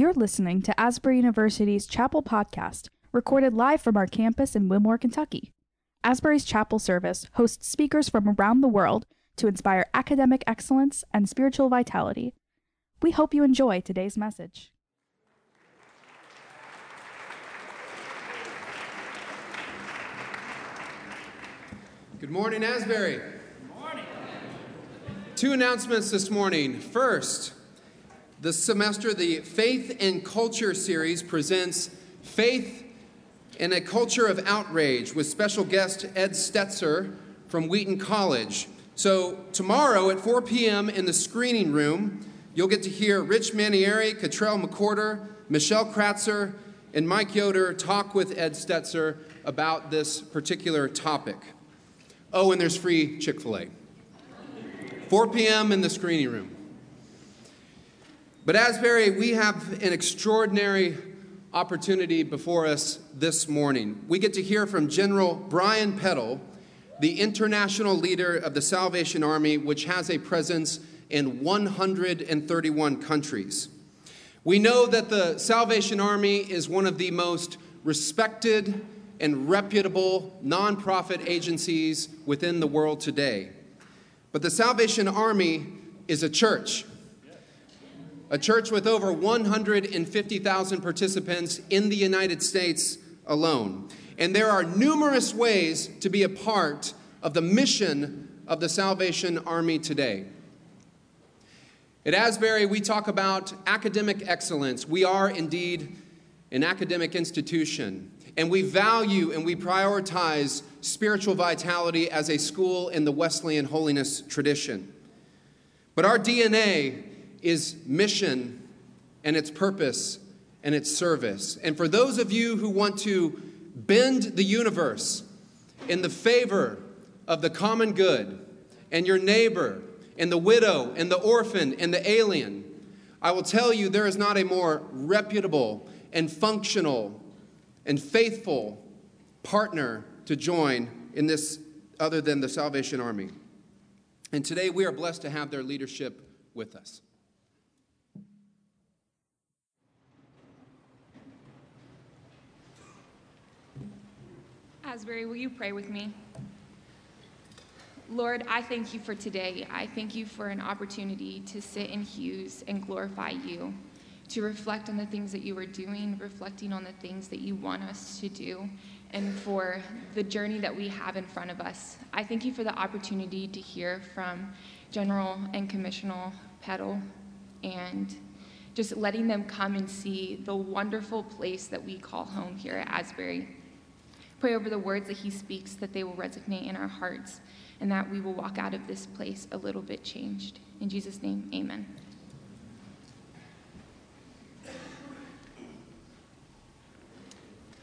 You're listening to Asbury University's Chapel Podcast, recorded live from our campus in Wilmore, Kentucky. Asbury's Chapel Service hosts speakers from around the world to inspire academic excellence and spiritual vitality. We hope you enjoy today's message. Good morning, Asbury. Good morning. Two announcements this morning. First, this semester, the Faith and Culture series presents Faith in a Culture of Outrage with special guest Ed Stetzer from Wheaton College. So, tomorrow at 4 p.m. in the screening room, you'll get to hear Rich Manieri, Cottrell McCorder, Michelle Kratzer, and Mike Yoder talk with Ed Stetzer about this particular topic. Oh, and there's free Chick fil A. 4 p.m. in the screening room. But Asbury, we have an extraordinary opportunity before us this morning. We get to hear from General Brian Peddle, the international leader of the Salvation Army, which has a presence in 131 countries. We know that the Salvation Army is one of the most respected and reputable nonprofit agencies within the world today. But the Salvation Army is a church, a church with over 150,000 participants in the United States alone. And there are numerous ways to be a part of the mission of the Salvation Army today. At Asbury, we talk about academic excellence. We are indeed an academic institution. And we value and we prioritize spiritual vitality as a school in the Wesleyan holiness tradition. But our DNA is mission and its purpose and its service. And for those of you who want to bend the universe in the favor of the common good and your neighbor and the widow and the orphan and the alien, I will tell you there is not a more reputable and functional and faithful partner to join in this other than the Salvation Army. And today we are blessed to have their leadership with us. Asbury, will you pray with me? Lord, I thank you for today. I thank you for an opportunity to sit in Hughes and glorify you to reflect on the things that you are doing, reflecting on the things that you want us to do, and for the journey that we have in front of us. I thank you for the opportunity to hear from General and Commissioner Peddle and just letting them come and see the wonderful place that we call home here at Asbury. Pray over the words that he speaks that they will resonate in our hearts and that we will walk out of this place a little bit changed. In Jesus' name, amen.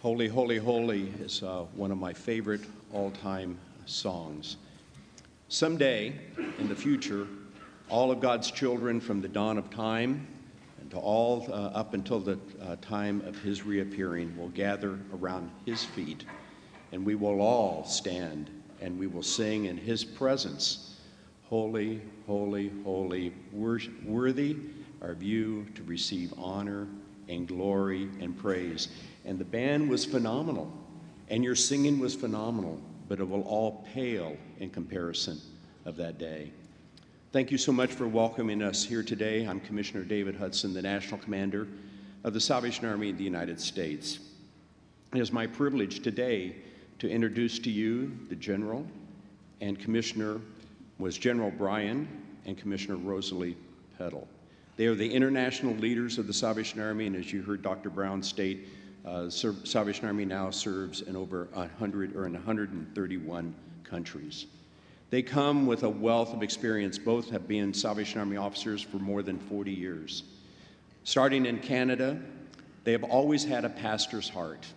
Holy, Holy, Holy is uh, one of my favorite all time songs. Someday in the future, all of God's children from the dawn of time and to all uh, up until the uh, time of his reappearing will gather around his feet, and we will all stand and we will sing in his presence Holy, holy, holy, worthy are you to receive honor and glory and praise. And the band was phenomenal, and your singing was phenomenal, but it will all pale in comparison of that day. Thank you so much for welcoming us here today. I'm Commissioner David Hudson, the National Commander of the Salvation Army of the United States. It is my privilege today to introduce to you the General and Commissioner was General Brian and Commissioner Rosalie Peddle. They are the international leaders of the Salvation Army, and as you heard Dr. Brown state, uh, Salvation Army now serves in over 100 or in 131 countries. They come with a wealth of experience. Both have been Salvation Army officers for more than 40 years. Starting in Canada, they have always had a pastor's heart.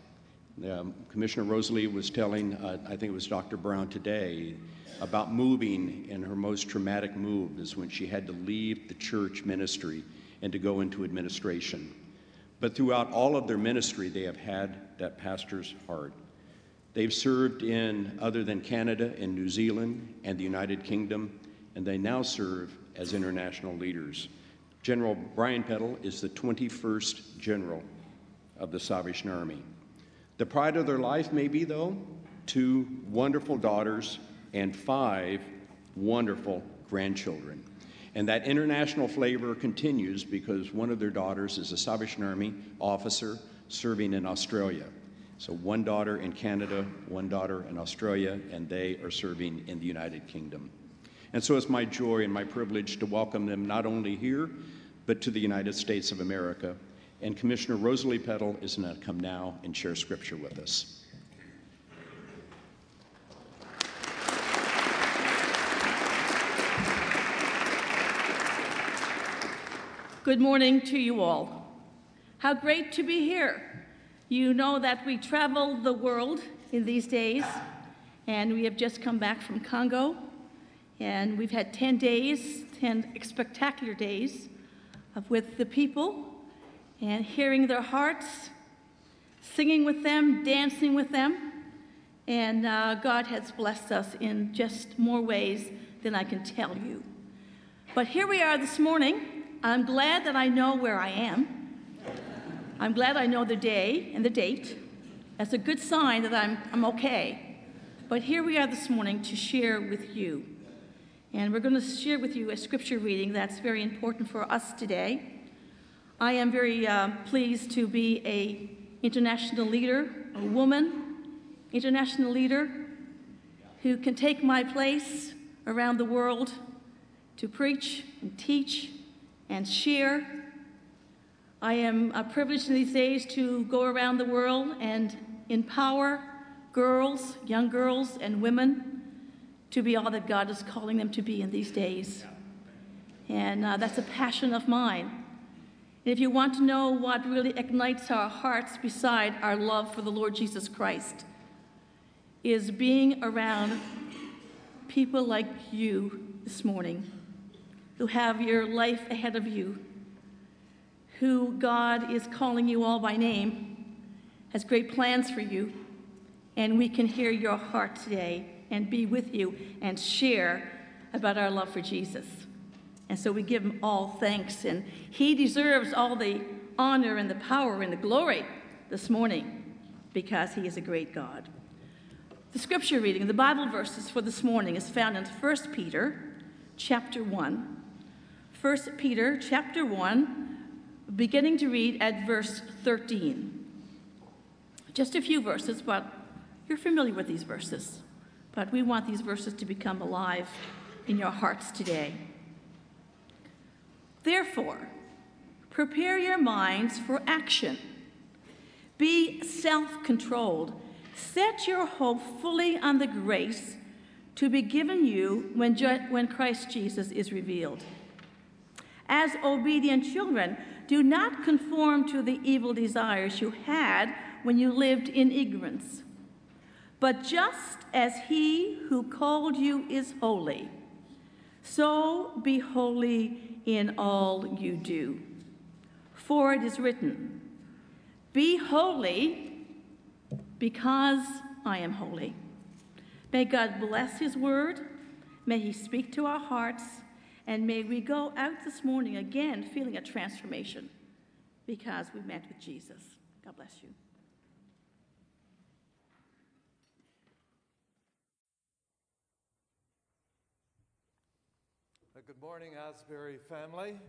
Um, Commissioner Rosalie was telling, uh, I think it was Dr. Brown today, about moving, and her most traumatic move is when she had to leave the church ministry and to go into administration. But throughout all of their ministry, they have had that pastor's heart. They've served in, other than Canada, in New Zealand and the United Kingdom, and they now serve as international leaders. General Brian Peddle is the 21st General of the Salvation Army. The pride of their life may be, though, two wonderful daughters and five wonderful grandchildren. And that international flavor continues because one of their daughters is a Salvation Army officer serving in Australia. So, one daughter in Canada, one daughter in Australia, and they are serving in the United Kingdom. And so, it's my joy and my privilege to welcome them not only here, but to the United States of America. And Commissioner Rosalie Peddle is going to come now and share scripture with us. Good morning to you all. How great to be here. You know that we travel the world in these days, and we have just come back from Congo, and we've had 10 days, 10 spectacular days with the people and hearing their hearts, singing with them, dancing with them. And uh, God has blessed us in just more ways than I can tell you. But here we are this morning I'm glad that I know where I am. I'm glad I know the day and the date. That's a good sign that I'm, I'm okay. But here we are this morning to share with you. And we're going to share with you a scripture reading that's very important for us today. I am very uh, pleased to be a international leader, a woman, international leader who can take my place around the world to preach and teach and share. I am a privileged in these days to go around the world and empower girls, young girls, and women to be all that God is calling them to be in these days. And uh, that's a passion of mine. And if you want to know what really ignites our hearts beside our love for the Lord Jesus Christ, is being around people like you this morning who have your life ahead of you, who God is calling you all by name, has great plans for you, and we can hear your heart today and be with you and share about our love for Jesus. And so we give him all thanks, and he deserves all the honor and the power and the glory this morning because he is a great God. The scripture reading, the Bible verses for this morning is found in 1 Peter chapter 1 1 Peter chapter 1, beginning to read at verse 13. Just a few verses, but you're familiar with these verses. But we want these verses to become alive in your hearts today. Therefore, prepare your minds for action. Be self controlled. Set your hope fully on the grace to be given you when, when Christ Jesus is revealed. As obedient children, do not conform to the evil desires you had when you lived in ignorance. But just as he who called you is holy, so be holy in all you do. For it is written, Be holy because I am holy. May God bless his word. May he speak to our hearts and may we go out this morning again feeling a transformation because we met with Jesus. God bless you. Good morning, Asbury family.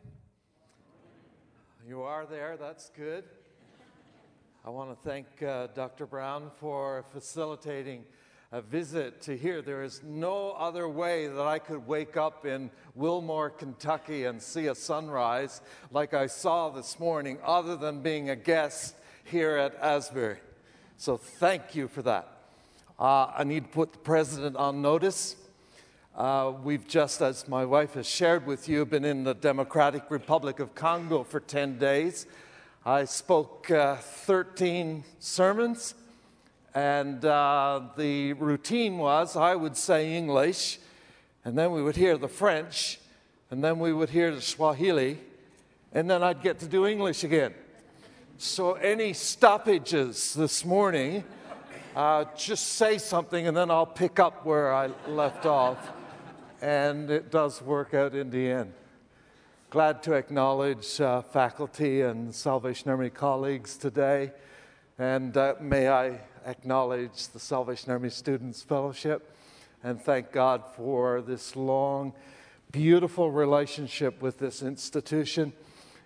You are there, that's good. I want to thank uh, Dr. Brown for facilitating a visit to here. There is no other way that I could wake up in Wilmore, Kentucky and see a sunrise like I saw this morning, other than being a guest here at Asbury. So thank you for that. Uh, I need to put the president on notice. Uh, we've just, as my wife has shared with you, been in the Democratic Republic of Congo for 10 days. I spoke uh, 13 sermons and uh, the routine was I would say English, and then we would hear the French, and then we would hear the Swahili, and then I'd get to do English again. So, any stoppages this morning, uh, just say something, and then I'll pick up where I left off. And it does work out in the end. Glad to acknowledge uh, faculty and Salvation Army colleagues today. And uh, may I acknowledge the Salvation Army Students Fellowship and thank God for this long, beautiful relationship with this institution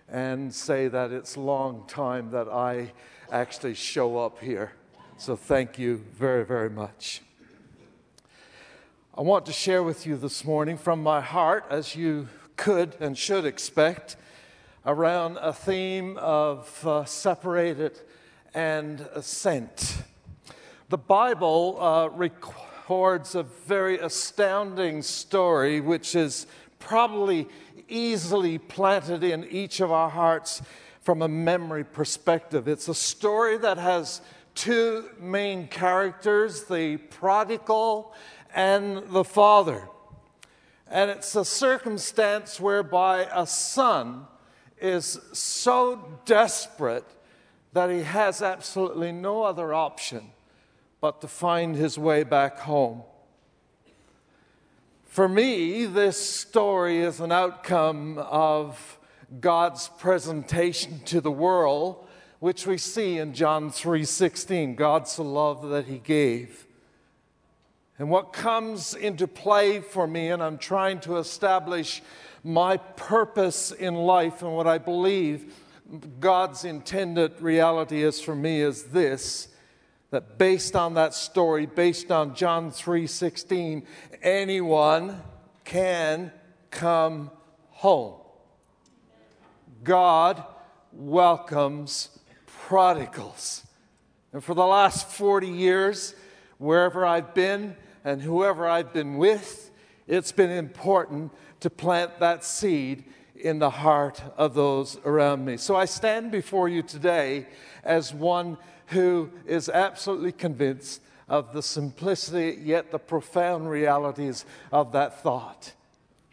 and say that it's long time that I actually show up here. So thank you very, very much. I want to share with you this morning from my heart, as you could and should expect around a theme of uh, separated and sent. The Bible uh, records a very astounding story, which is probably easily planted in each of our hearts from a memory perspective. It's a story that has two main characters the prodigal and the father. And it's a circumstance whereby a son is so desperate that he has absolutely no other option but to find his way back home. For me, this story is an outcome of God's presentation to the world, which we see in John 3:16. God so loved that he gave. And what comes into play for me, and I'm trying to establish my purpose in life and what I believe God's intended reality is for me, is this that based on that story, based on John 3:16, anyone can come home. God welcomes prodigals. And for the last 40 years, wherever I've been, and whoever I've been with, it's been important to plant that seed in the heart of those around me. So I stand before you today as one who is absolutely convinced of the simplicity yet the profound realities of that thought.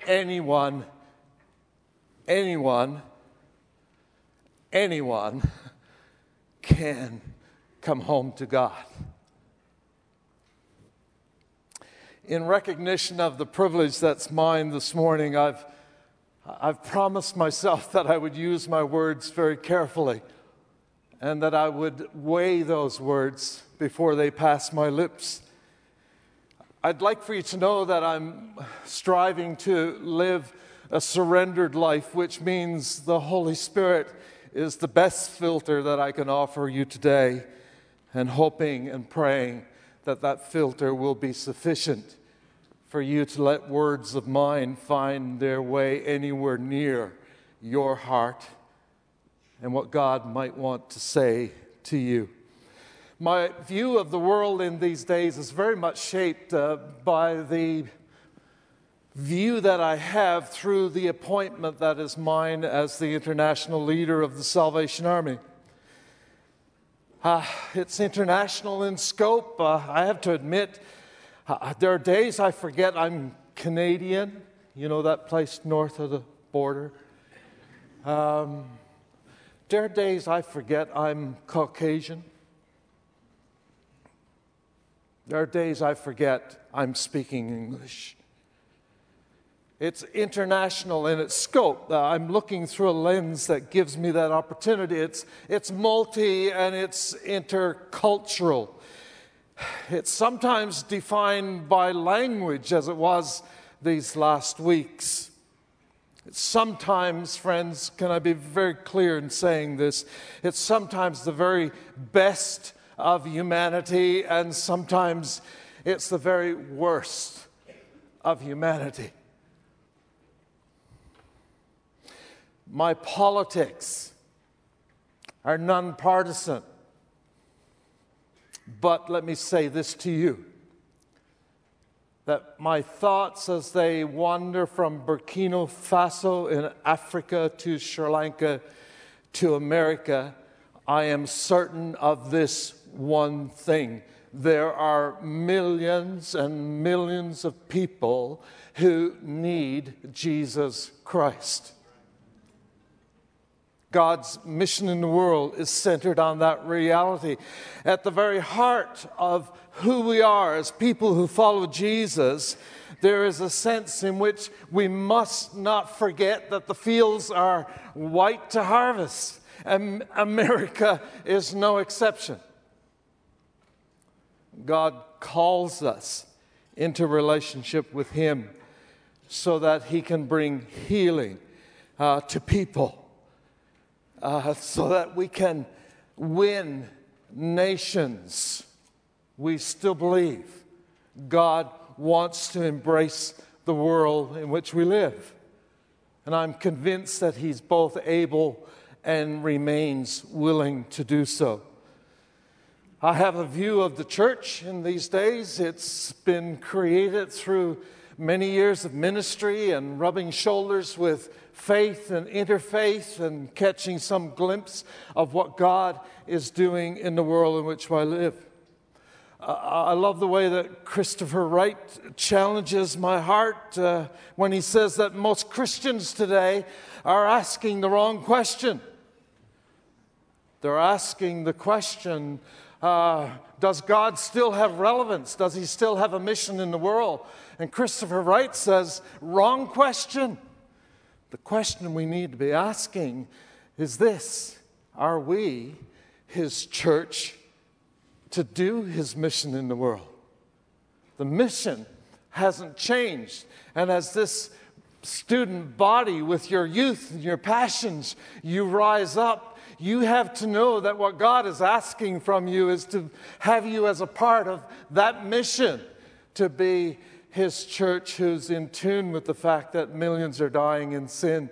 Anyone, anyone, anyone can come home to God. In recognition of the privilege that's mine this morning, I've, I've promised myself that I would use my words very carefully and that I would weigh those words before they pass my lips. I'd like for you to know that I'm striving to live a surrendered life, which means the Holy Spirit is the best filter that I can offer you today, and hoping and praying that that filter will be sufficient for you to let words of mine find their way anywhere near your heart and what God might want to say to you. My view of the world in these days is very much shaped uh, by the view that I have through the appointment that is mine as the international leader of the Salvation Army. Uh, it's international in scope. Uh, I have to admit, uh, there are days I forget I'm Canadian. You know that place north of the border? Um, there are days I forget I'm Caucasian. There are days I forget I'm speaking English. It's international in its scope. Uh, I'm looking through a lens that gives me that opportunity. It's, it's multi and it's intercultural. It's sometimes defined by language, as it was these last weeks. It's sometimes, friends, can I be very clear in saying this? It's sometimes the very best of humanity, and sometimes it's the very worst of humanity. My politics are nonpartisan. But let me say this to you that my thoughts as they wander from Burkina Faso in Africa to Sri Lanka to America, I am certain of this one thing. There are millions and millions of people who need Jesus Christ. God's mission in the world is centered on that reality. At the very heart of who we are as people who follow Jesus, there is a sense in which we must not forget that the fields are white to harvest. And America is no exception. God calls us into relationship with Him so that He can bring healing uh, to people, uh, so that we can win nations. We still believe God wants to embrace the world in which we live. And I'm convinced that He's both able and remains willing to do so. I have a view of the church in these days. It's been created through many years of ministry and rubbing shoulders with faith and interfaith and catching some glimpse of what God is doing in the world in which I live. I love the way that Christopher Wright challenges my heart uh, when he says that most Christians today are asking the wrong question. They're asking the question uh, Does God still have relevance? Does he still have a mission in the world? And Christopher Wright says, Wrong question. The question we need to be asking is this Are we, his church, to do his mission in the world. The mission hasn't changed. And as this student body, with your youth and your passions, you rise up, you have to know that what God is asking from you is to have you as a part of that mission to be his church who's in tune with the fact that millions are dying in sin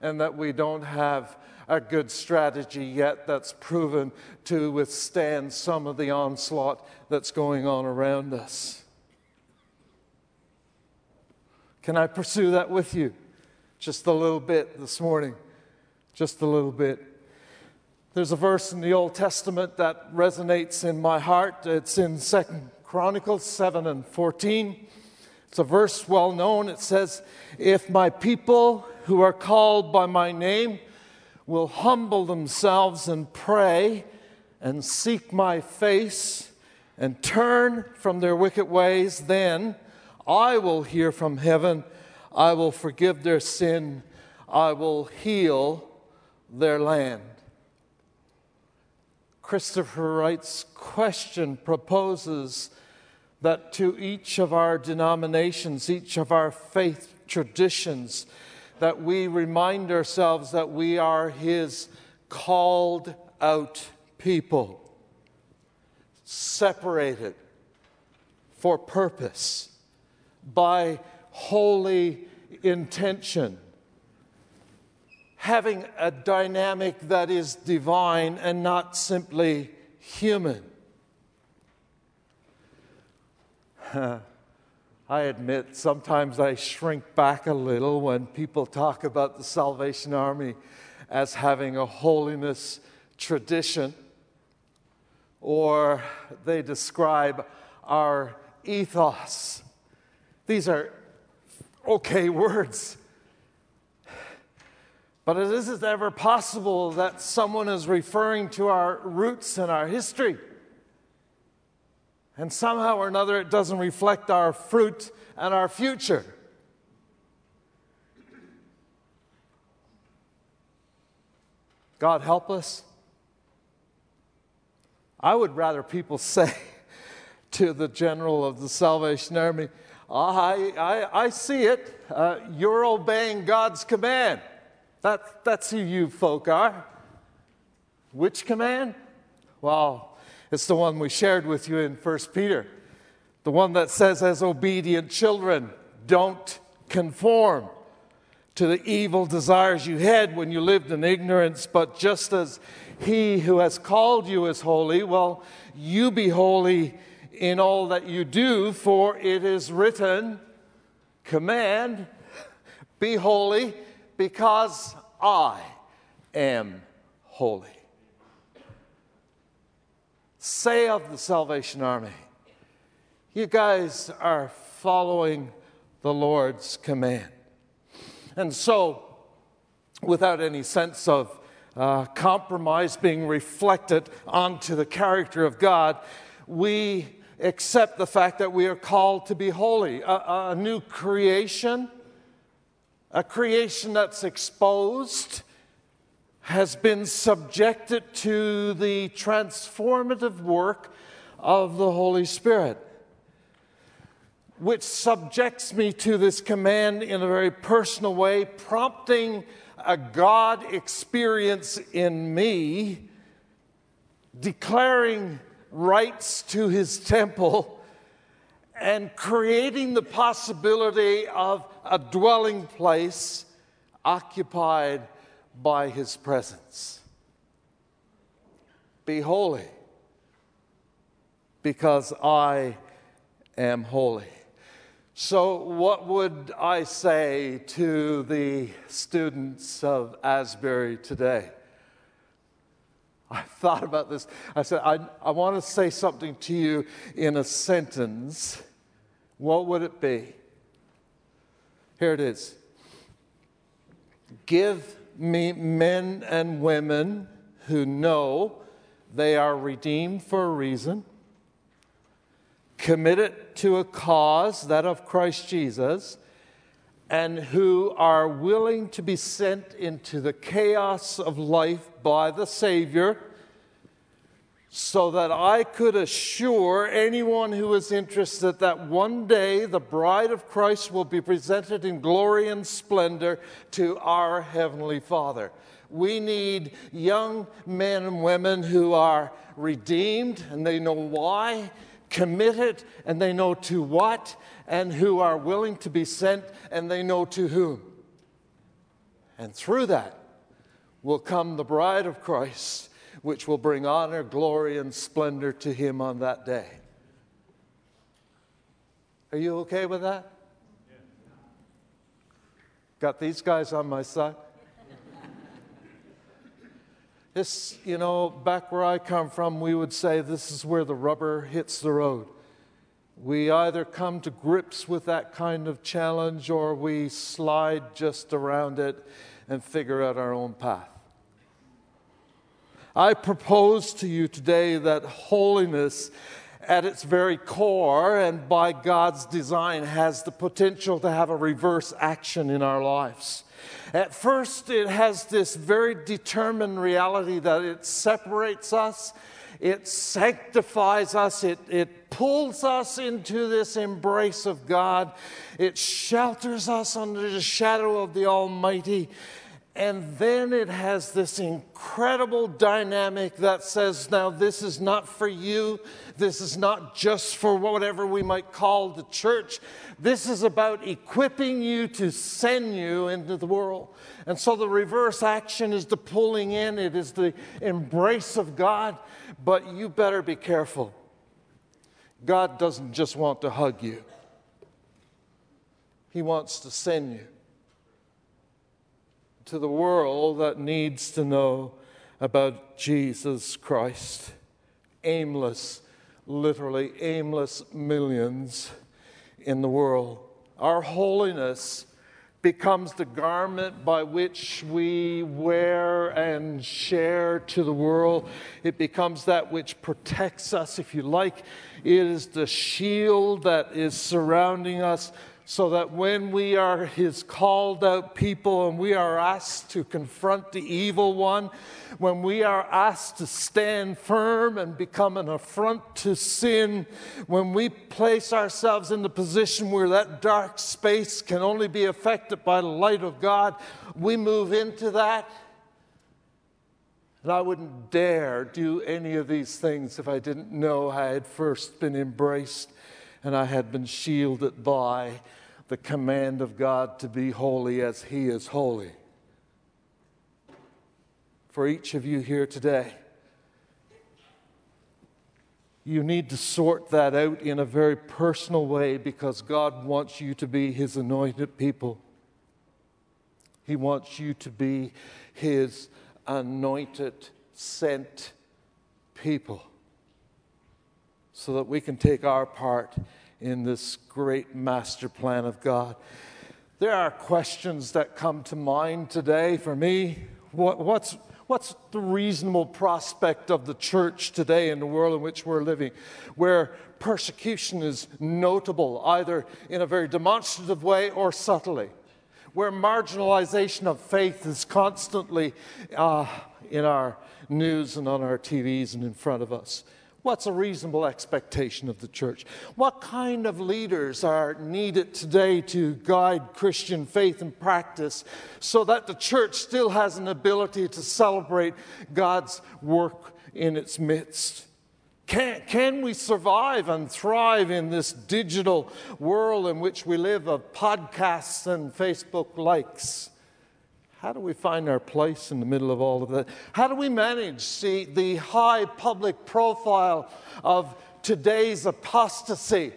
and that we don't have a good strategy yet that's proven to withstand some of the onslaught that's going on around us. Can I pursue that with you? Just a little bit this morning. Just a little bit. There's a verse in the Old Testament that resonates in my heart. It's in Second Chronicles 7 and 14. It's a verse well known. It says, If my people who are called by my name will humble themselves and pray and seek my face and turn from their wicked ways, then I will hear from heaven. I will forgive their sin. I will heal their land. Christopher Wright's question proposes that to each of our denominations, each of our faith traditions, that we remind ourselves that we are His called out people, separated for purpose by holy intention, having a dynamic that is divine and not simply human. I admit sometimes I shrink back a little when people talk about the Salvation Army as having a holiness tradition, or they describe our ethos. These are okay words. But it isn't ever possible that someone is referring to our roots and our history. And somehow or another, it doesn't reflect our fruit and our future. God help us. I would rather people say to the general of the Salvation Army, I, I, I see it. Uh, you're obeying God's command. That, that's who you folk are. Which command? Well, it's the one we shared with you in 1 Peter. The one that says, as obedient children, don't conform to the evil desires you had when you lived in ignorance, but just as he who has called you is holy, well, you be holy in all that you do, for it is written, command, be holy, because I am holy say of the Salvation Army, you guys are following the Lord's command. And so, without any sense of uh, compromise being reflected onto the character of God, we accept the fact that we are called to be holy, a, a new creation, a creation that's exposed, has been subjected to the transformative work of the Holy Spirit, which subjects me to this command in a very personal way, prompting a God experience in me, declaring rights to his temple, and creating the possibility of a dwelling place occupied by his presence. Be holy, because I am holy. So, what would I say to the students of Asbury today? I thought about this. I said, I, I want to say something to you in a sentence. What would it be? Here it is Give me men and women who know they are redeemed for a reason committed to a cause, that of Christ Jesus, and who are willing to be sent into the chaos of life by the Savior so that I could assure anyone who is interested that one day the bride of Christ will be presented in glory and splendor to our Heavenly Father. We need young men and women who are redeemed and they know why committed and they know to what, and who are willing to be sent and they know to whom. And through that will come the bride of Christ, which will bring honor, glory, and splendor to him on that day. Are you okay with that? Got these guys on my side? This, you know, back where I come from, we would say this is where the rubber hits the road. We either come to grips with that kind of challenge or we slide just around it and figure out our own path. I propose to you today that holiness at its very core and by God's design has the potential to have a reverse action in our lives. At first, it has this very determined reality that it separates us, it sanctifies us, it, it pulls us into this embrace of God, it shelters us under the shadow of the Almighty. And then it has this incredible dynamic that says, now, this is not for you. This is not just for whatever we might call the church. This is about equipping you to send you into the world. And so the reverse action is the pulling in, it is the embrace of God. But you better be careful. God doesn't just want to hug you, He wants to send you to the world that needs to know about Jesus Christ. Aimless, literally aimless millions in the world. Our holiness becomes the garment by which we wear and share to the world. It becomes that which protects us, if you like. It is the shield that is surrounding us so that when we are his called out people and we are asked to confront the evil one, when we are asked to stand firm and become an affront to sin, when we place ourselves in the position where that dark space can only be affected by the light of God, we move into that. And I wouldn't dare do any of these things if I didn't know I had first been embraced and I had been shielded by the command of God to be holy as He is holy. For each of you here today, you need to sort that out in a very personal way because God wants you to be His anointed people. He wants you to be His anointed, sent people so that we can take our part in this great master plan of God. There are questions that come to mind today for me. What, what's, What's the reasonable prospect of the church today in the world in which we're living, where persecution is notable, either in a very demonstrative way or subtly, where marginalization of faith is constantly uh, in our news and on our TVs and in front of us? What's a reasonable expectation of the church? What kind of leaders are needed today to guide Christian faith and practice so that the church still has an ability to celebrate God's work in its midst? Can, can we survive and thrive in this digital world in which we live of podcasts and Facebook likes? How do we find our place in the middle of all of that? How do we manage see, the high public profile of today's apostasy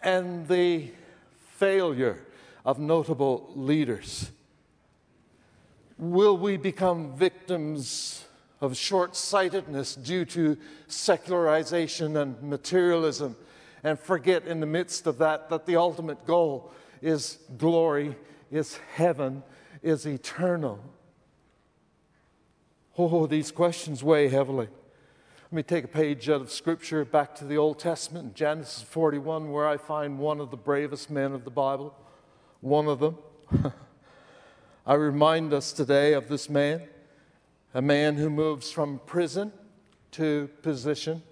and the failure of notable leaders? Will we become victims of short sightedness due to secularization and materialism and forget in the midst of that that the ultimate goal is glory, is heaven, is eternal? Oh, these questions weigh heavily. Let me take a page out of Scripture back to the Old Testament Genesis 41, where I find one of the bravest men of the Bible. One of them. I remind us today of this man, a man who moves from prison to position.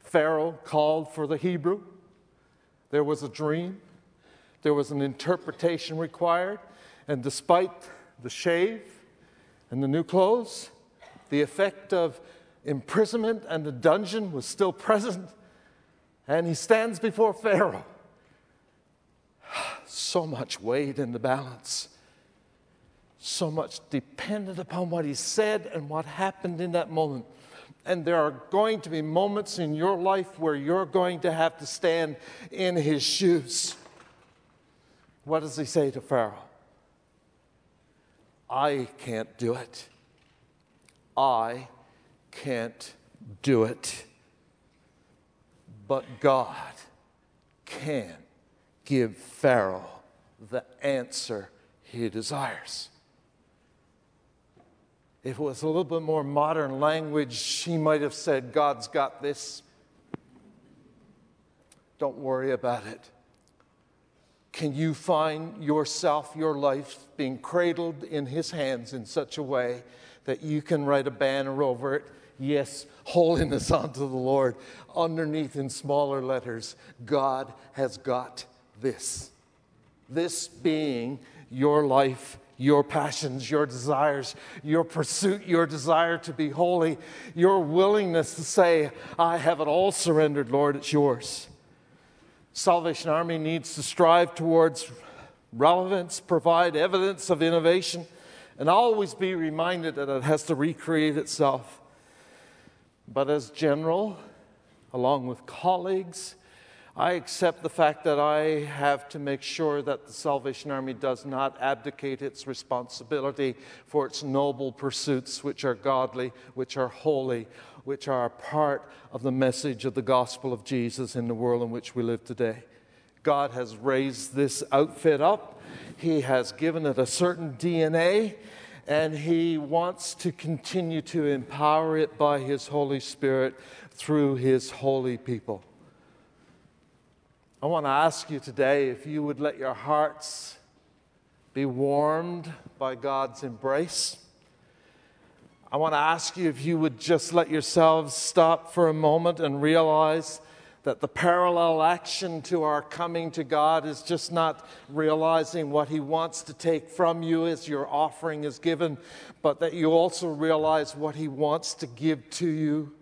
Pharaoh called for the Hebrew. There was a dream, there was an interpretation required. And despite the shave and the new clothes, the effect of imprisonment and the dungeon was still present. And he stands before Pharaoh. So much weighed in the balance. So much dependent upon what he said and what happened in that moment. And there are going to be moments in your life where you're going to have to stand in his shoes. What does he say to Pharaoh? I can't do it. I can't do it. But God can give Pharaoh the answer he desires. If it was a little bit more modern language, he might have said, God's got this. Don't worry about it. Can you find yourself, your life, being cradled in His hands in such a way that you can write a banner over it? Yes, holiness unto the Lord. Underneath in smaller letters, God has got this. This being your life, your passions, your desires, your pursuit, your desire to be holy, your willingness to say, I have it all surrendered, Lord, it's yours. Salvation Army needs to strive towards relevance, provide evidence of innovation, and always be reminded that it has to recreate itself. But as general, along with colleagues, I accept the fact that I have to make sure that the Salvation Army does not abdicate its responsibility for its noble pursuits, which are godly, which are holy, which are part of the message of the gospel of Jesus in the world in which we live today. God has raised this outfit up, He has given it a certain DNA, and He wants to continue to empower it by His Holy Spirit through His holy people. I want to ask you today if you would let your hearts be warmed by God's embrace. I want to ask you if you would just let yourselves stop for a moment and realize that the parallel action to our coming to God is just not realizing what He wants to take from you as your offering is given, but that you also realize what He wants to give to you.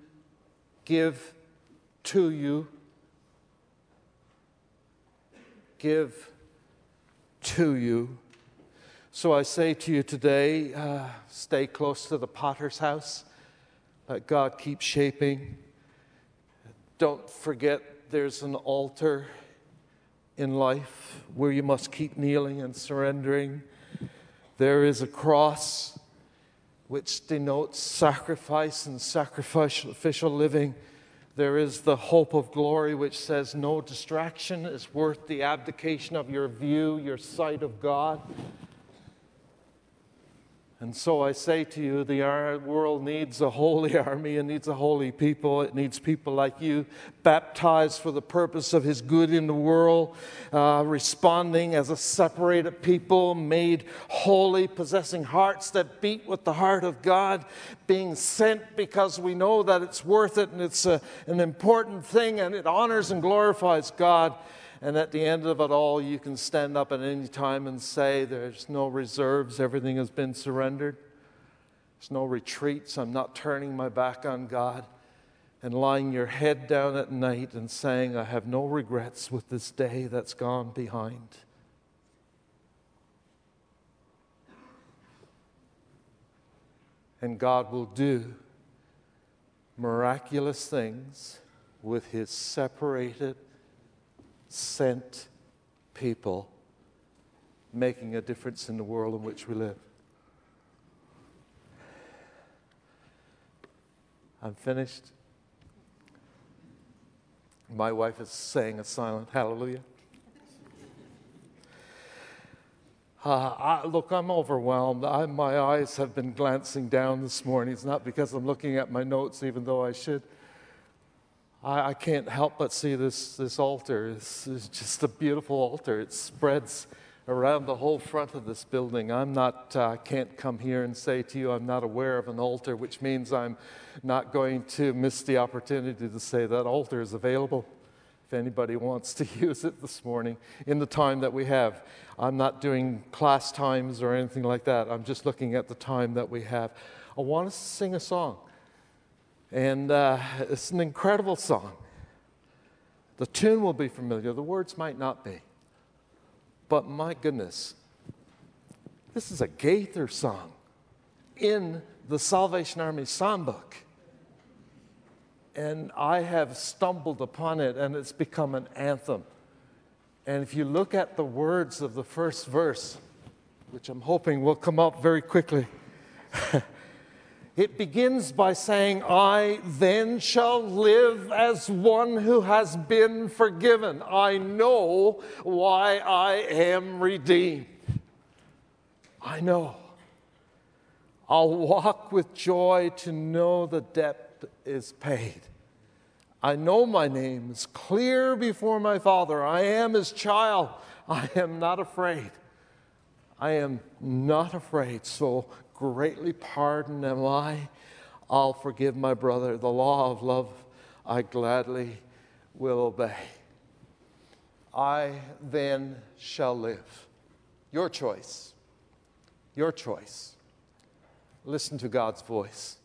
Give to you. Give to you. So I say to you today uh, stay close to the potter's house. Let God keep shaping. Don't forget there's an altar in life where you must keep kneeling and surrendering. There is a cross which denotes sacrifice and sacrificial living. There is the hope of glory, which says no distraction is worth the abdication of your view, your sight of God. And so I say to you, the world needs a holy army. It needs a holy people. It needs people like you, baptized for the purpose of His good in the world, uh, responding as a separated people, made holy, possessing hearts that beat with the heart of God, being sent because we know that it's worth it and it's a, an important thing and it honors and glorifies God. And at the end of it all, you can stand up at any time and say, There's no reserves, everything has been surrendered. There's no retreats, I'm not turning my back on God. And lying your head down at night and saying, I have no regrets with this day that's gone behind. And God will do miraculous things with His separated sent people making a difference in the world in which we live. I'm finished. My wife is saying a silent hallelujah. Uh, I, look, I'm overwhelmed. I, my eyes have been glancing down this morning. It's not because I'm looking at my notes, even though I should. I, I can't help but see this, this altar. It's, it's just a beautiful altar. It spreads around the whole front of this building. I'm not, uh, can't come here and say to you, I'm not aware of an altar, which means I'm not going to miss the opportunity to say that altar is available if anybody wants to use it this morning in the time that we have. I'm not doing class times or anything like that. I'm just looking at the time that we have. I want us to sing a song. And uh, it's an incredible song. The tune will be familiar, the words might not be. But my goodness, this is a Gaither song in the Salvation Army songbook. And I have stumbled upon it, and it's become an anthem. And if you look at the words of the first verse, which I'm hoping will come up very quickly, It begins by saying, I then shall live as one who has been forgiven. I know why I am redeemed. I know. I'll walk with joy to know the debt is paid. I know my name is clear before my Father. I am his child. I am not afraid. I am not afraid. So greatly pardoned am I. I'll forgive my brother. The law of love I gladly will obey. I then shall live. Your choice. Your choice. Listen to God's voice.